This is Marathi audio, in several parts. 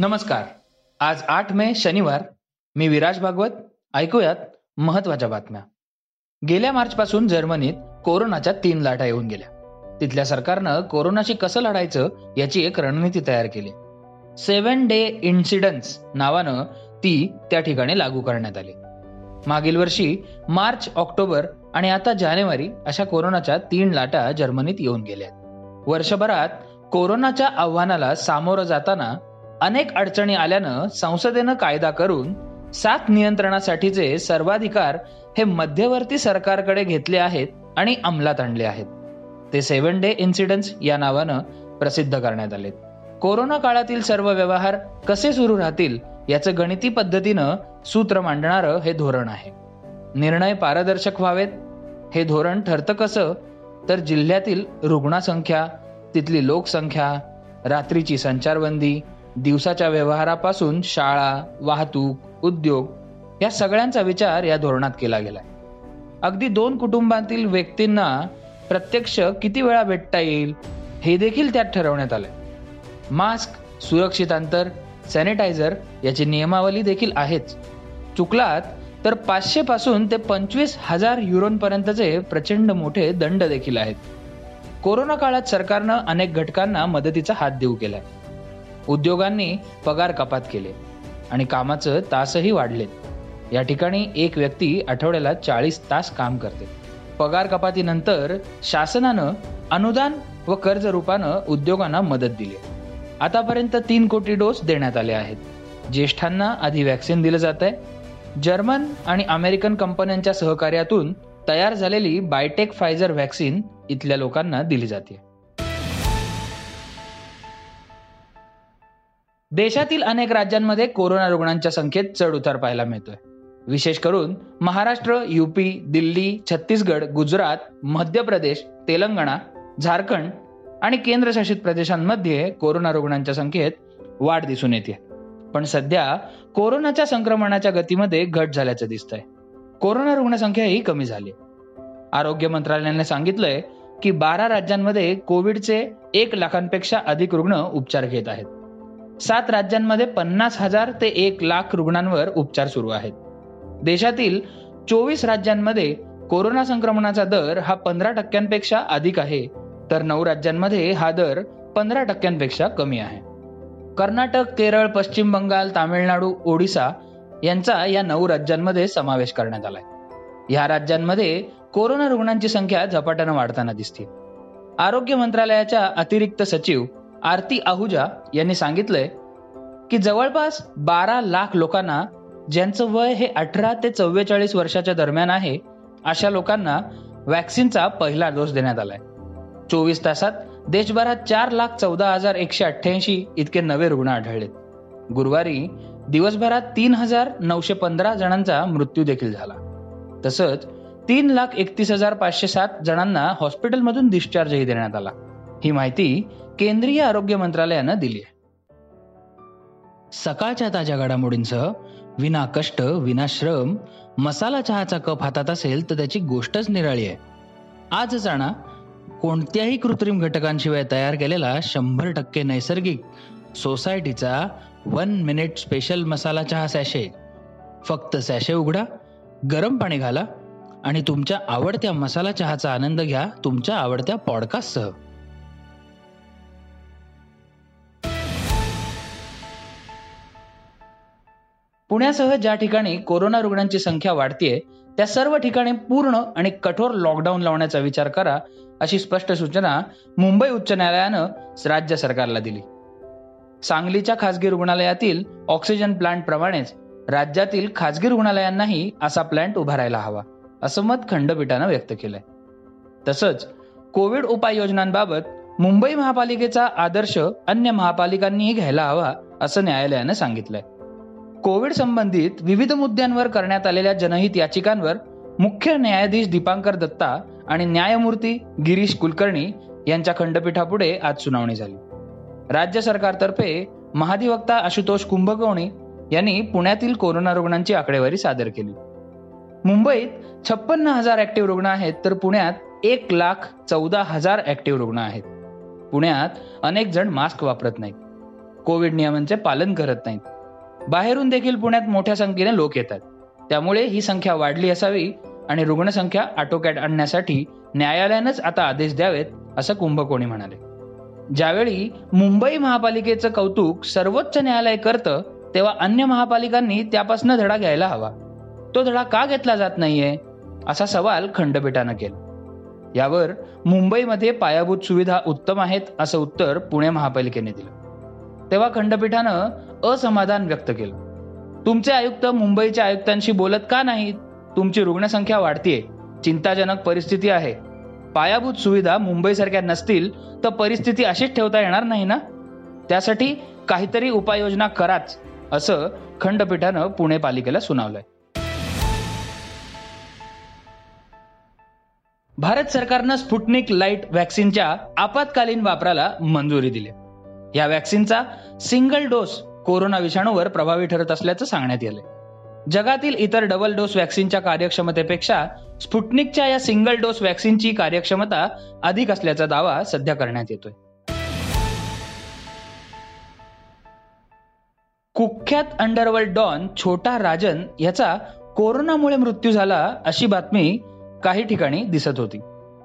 नमस्कार. आज आठ मे शनिवार. मी विराज भागवत. ऐकूयात महत्त्वाच्या बातम्या. गेल्या मार्च पासून जर्मनीत कोरोनाच्या तीन लाटा येऊन गेल्या. तिथल्या सरकारनं कोरोनाशी कसं लढायचं याची एक रणनीती तयार केली. सेव्हन डे इन्सिडन्स नावानं ती त्या ठिकाणी लागू करण्यात आली. मागील वर्षी मार्च ऑक्टोबर आणि आता जानेवारी अशा कोरोनाच्या तीन लाटा जर्मनीत येऊन गेल्या वर्षभरात कोरोनाच्या आव्हानाला सामोरं जाताना अनेक अडचणी आल्यानं संसदेनं कायदा करून साथ नियंत्रणासाठीचे सर्वाधिकार हे मध्यवर्ती सरकारकडे घेतले आहेत आणि अंमलात आणले आहेत. ते सेव्हन डे इन्सिडन्स या नावानं प्रसिद्ध करण्यात आले कोरोना काळातील सर्व व्यवहार कसे सुरू राहतील याचं गणिती पद्धतीनं सूत्र मांडणारं हे धोरण आहे. निर्णय पारदर्शक व्हावेत. हे धोरण ठरतं कसं? तर जिल्ह्यातील रुग्णसंख्या तिथली लोकसंख्या रात्रीची संचारबंदी दिवसाच्या व्यवहारापासून शाळा वाहतूक उद्योग या सगळ्यांचा विचार या धोरणात केला गेलाय. अगदी दोन कुटुंबातील व्यक्तींना प्रत्यक्ष किती वेळा भेटता येईल हे देखील त्यात ठरवण्यात आलंय. मास्क सुरक्षित अंतर सॅनिटायझर याची नियमावली देखील आहेच. चुकलात तर पाचशे पासून ते पंचवीस हजार युरोपर्यंतचे प्रचंड मोठे दंड देखील आहेत. कोरोना काळात सरकारनं अनेक घटकांना मदतीचा हात देऊ केलाय. उद्योगांनी पगार कपात केले आणि कामाचं तासही वाढलेत. या ठिकाणी एक व्यक्ती आठवड्याला चाळीस तास काम करते. पगार कपातीनंतर शासनानं अनुदान व कर्ज रूपानं उद्योगांना मदत दिली. आतापर्यंत तीन कोटी डोस देण्यात आले आहेत. ज्येष्ठांना आधी वॅक्सिन दिलं जात आहे जर्मन आणि अमेरिकन कंपन्यांच्या सहकार्यातून तयार झालेली बायटेक फायझर व्हॅक्सिन इथल्या लोकांना दिली जाते. देशातील अनेक राज्यांमध्ये कोरोना रुग्णांच्या संख्येत चढ उतार पाहायला मिळतोय. विशेष करून महाराष्ट्र युपी दिल्ली छत्तीसगड गुजरात मध्य प्रदेश तेलंगणा झारखंड आणि केंद्रशासित प्रदेशांमध्ये कोरोना रुग्णांच्या संख्येत वाढ दिसून येते. पण सध्या कोरोनाच्या संक्रमणाच्या गतीमध्ये घट झाल्याचं दिसतंय. कोरोना रुग्णसंख्याही कमी झाली. आरोग्य मंत्रालयाने सांगितलंय की बारा राज्यांमध्ये कोविडचे एक लाखांपेक्षा अधिक रुग्ण उपचार घेत आहेत. सात राज्यांमध्ये पन्नास हजार ते एक लाख रुग्णांवर उपचार सुरू आहेत. देशातील चोवीस राज्यांमध्ये कोरोना संक्रमणाचा दर हा पंधरा टक्क्यांपेक्षा अधिक आहे तर नऊ राज्यांमध्ये हा दर पंधरा टक्क्यांपेक्षा कमी आहे. कर्नाटक केरळ पश्चिम बंगाल तामिळनाडू ओडिसा यांचा या नऊ राज्यांमध्ये समावेश करण्यात आलाय. या राज्यांमध्ये कोरोना रुग्णांची संख्या झपाट्यानं वाढताना दिसते. आरोग्य मंत्रालयाच्या अतिरिक्त सचिव आरती आहुजा यांनी सांगितलंय की जवळपास बारा लाख लोकांना ज्यांचं वय हे अठरा ते चव्वेचाळीस वर्षाच्या दरम्यान आहे अशा लोकांना वॅक्सिनचा पहिला डोस देण्यात आलाय. चोवीस तासात देशभरात चार लाख चौदा हजार एकशे अठ्ठ्याऐंशी इतके नवे रुग्ण आढळलेत. गुरुवारी दिवसभरात तीन हजार नऊशे पंधरा जणांचा मृत्यू देखील झाला. तसंच तीन लाख एकतीस हजार पाचशे सात जणांना हॉस्पिटलमधून डिस्चार्जही देण्यात आला. ही माहिती केंद्रीय आरोग्य मंत्रालयानं दिली आहे. सकाळच्या ताज्या घडामोडींसह विना कष्ट विना श्रम मसाला चहाचा कप हातात असेल तर त्याची गोष्टच निराळी आहे. आज जाणा कोणत्याही कृत्रिम घटकांशिवाय तयार केलेला शंभर टक्के नैसर्गिक सोसायटीचा वन मिनिट स्पेशल मसाला चहा सॅशे. फक्त सॅशे उघडा गरम पाणी घाला आणि तुमच्या आवडत्या मसाला चहाचा आनंद घ्या तुमच्या आवडत्या पॉडकास्टसह. पुण्यासह ज्या ठिकाणी कोरोना रुग्णांची संख्या वाढतीये त्या सर्व ठिकाणी पूर्ण आणि कठोर लॉकडाऊन लावण्याचा विचार करा अशी स्पष्ट सूचना मुंबई उच्च न्यायालयानं राज्य सरकारला दिली. सांगलीच्या खासगी रुग्णालयातील ऑक्सिजन प्लांट प्रमाणेच राज्यातील खासगी रुग्णालयांनाही असा प्लांट उभारायला हवा असं मत खंडपीठानं व्यक्त केलंय. तसंच कोविड उपाययोजनांबाबत मुंबई महापालिकेचा आदर्श अन्य महापालिकांनीही घ्यायला हवा असं न्यायालयानं सांगितलंय. कोविड संबंधित विविध मुद्द्यांवर करण्यात आलेल्या जनहित याचिकांवर मुख्य न्यायाधीश दीपांकर दत्ता आणि न्यायमूर्ती गिरीश कुलकर्णी यांच्या खंडपीठापुढे आज सुनावणी झाली. राज्य सरकारतर्फे महाधिवक्ता आशुतोष कुंभकोणी यांनी पुण्यातील कोरोना रुग्णांची आकडेवारी सादर केली. मुंबईत छप्पन्न हजार ऍक्टिव्ह रुग्ण आहेत तर पुण्यात एक लाख चौदा हजार ऍक्टिव्ह रुग्ण आहेत. पुण्यात अनेक जण मास्क वापरत नाहीत. कोविड नियमांचे पालन करत नाहीत. बाहेरून देखील पुण्यात मोठ्या संख्येने लोक येतात. त्यामुळे ही संख्या वाढली असावी आणि रुग्णसंख्या आटोक्यात आणण्यासाठी न्यायालयानंच आता आदेश द्यावेत असं कुंभकोणी म्हणाले. ज्यावेळी मुंबई महापालिकेचं कौतुक सर्वोच्च न्यायालय करतं तेव्हा अन्य महापालिकांनी त्यापासून धडा घ्यायला हवा. तो धडा का घेतला जात नाहीये असा सवाल खंडपीठानं केला. यावर मुंबईमध्ये पायाभूत सुविधा उत्तम आहेत असं उत्तर पुणे महापालिकेने दिलं. तेव्हा खंडपीठानं असमाधान व्यक्त केलं. तुमचे आयुक्त मुंबईच्या आयुक्तांशी बोलत का नाहीत तुमची रुग्णसंख्या वाढतीये. चिंताजनक परिस्थिती आहे. पायाभूत सुविधा मुंबईसारख्या नसतील तर परिस्थिती अशीच ठेवता येणार नाही ना? त्यासाठी काहीतरी उपाययोजना कराच असं खंडपीठानं पुणे पालिकेला सुनावलंय. भारत सरकारनं स्पुटनिक लाइट व्हॅक्सिनच्या आपत्कालीन वापराला मंजुरी दिली. या व्हॅक्सिनचा सिंगल डोस कोरोना विषाणूवर प्रभावी ठरत असल्याचं सांगण्यात आलंय जगातील इतर डबल डोस व्हॅक्सिनच्या कार्यक्षमतेपेक्षा स्पुटनिकच्या या सिंगल डोस व्हॅक्सिनची कार्यक्षमता अधिक असल्याचा दावा सध्या करण्यात येतोय. कुख्यात अंडरवर्ल्ड डॉन छोटा राजन याचा कोरोनामुळे मृत्यू झाला अशी बातमी काही ठिकाणी दिसत होती.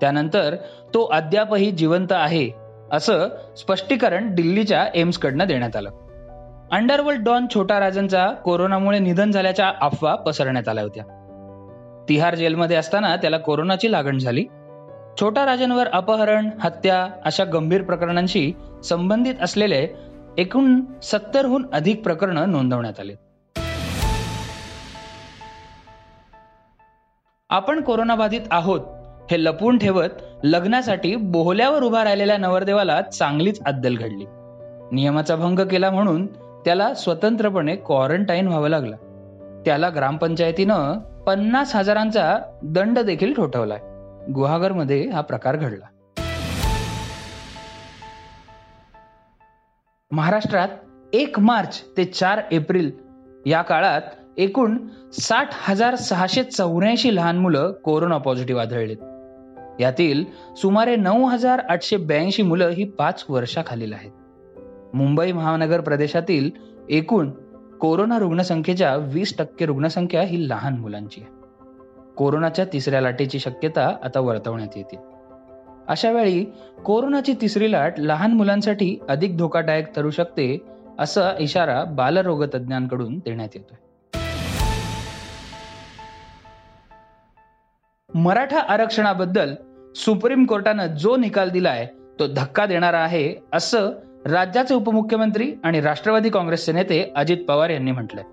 त्यानंतर तो अद्यापही जिवंत आहे असं स्पष्टीकरण दिल्लीच्या एम्सकडनं देण्यात आलं. अंडरवर्ल्ड डॉन छोटा राजनचा कोरोनामुळे निधन झाल्याच्या अफवा पसरण्यात आल्या होत्या. तिहार जेलमध्ये असताना त्याला कोरोनाची लागण झाली. छोटा राजनवर अपहरण हत्या अशा गंभीर प्रकरणांशी संबंधित असलेले एकूण सत्तरहून अधिक प्रकरणं नोंदवण्यात आले. आपण कोरोनाबाधित आहोत हे लपवून ठेवत लग्नासाठी बोहल्यावर उभा राहिलेल्या नवरदेवाला चांगलीच अद्दल घडली. नियमाचा भंग केला म्हणून त्याला स्वतंत्रपणे क्वारंटाईन व्हावं लागलं. त्याला ग्रामपंचायतीनं पन्नास हजारांचा दंड देखील ठोठवलाय. गुहागरमध्ये हा प्रकार घडला. महाराष्ट्रात एक मार्च ते चार एप्रिल या काळात एकूण साठ हजार सहाशे चौऱ्याऐंशी लहान मुलं कोरोना पॉझिटिव्ह आढळलेत. यातील सुमारे नऊ हजार आठशे ब्याऐंशी मुलं ही पाच वर्षाखालील आहेत. मुंबई महानगर प्रदेशातील एकूण कोरोना रुग्णसंख्येच्या वीस टक्के रुग्णसंख्या ही लहान मुलांची आहे. कोरोनाच्या तिसऱ्या लाटेची शक्यता आता वर्तवण्यात येते. अशा वेळी कोरोनाची तिसरी लाट लहान मुलांसाठी अधिक धोकादायक ठरू शकते असा इशारा बालरोगतज्ञांकडून देण्यात येतोय. मराठा आरक्षणाबद्दल सुप्रीम कोर्टानं जो निकाल दिलाय तो धक्का देणारा आहे असं राज्याचे उपमुख्यमंत्री आणि राष्ट्रवादी काँग्रेसचे नेते अजित पवार यांनी म्हटलंय.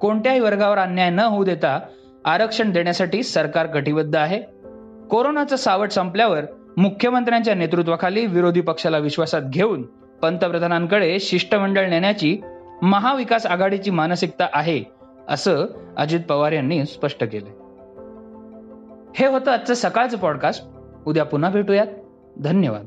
कोणत्याही वर्गावर अन्याय न होऊ देता आरक्षण देण्यासाठी सरकार कटिबद्ध आहे. कोरोनाचं सावट संपल्यावर मुख्यमंत्र्यांच्या नेतृत्वाखाली विरोधी पक्षाला विश्वासात घेऊन पंतप्रधानांकडे शिष्टमंडळ नेण्याची महाविकास आघाडीची मानसिकता आहे असं अजित पवार यांनी स्पष्ट केलं हे होतं आजचं सकाळचं पॉडकास्ट. उद्या पुन्हा भेटूयात. धन्यवाद.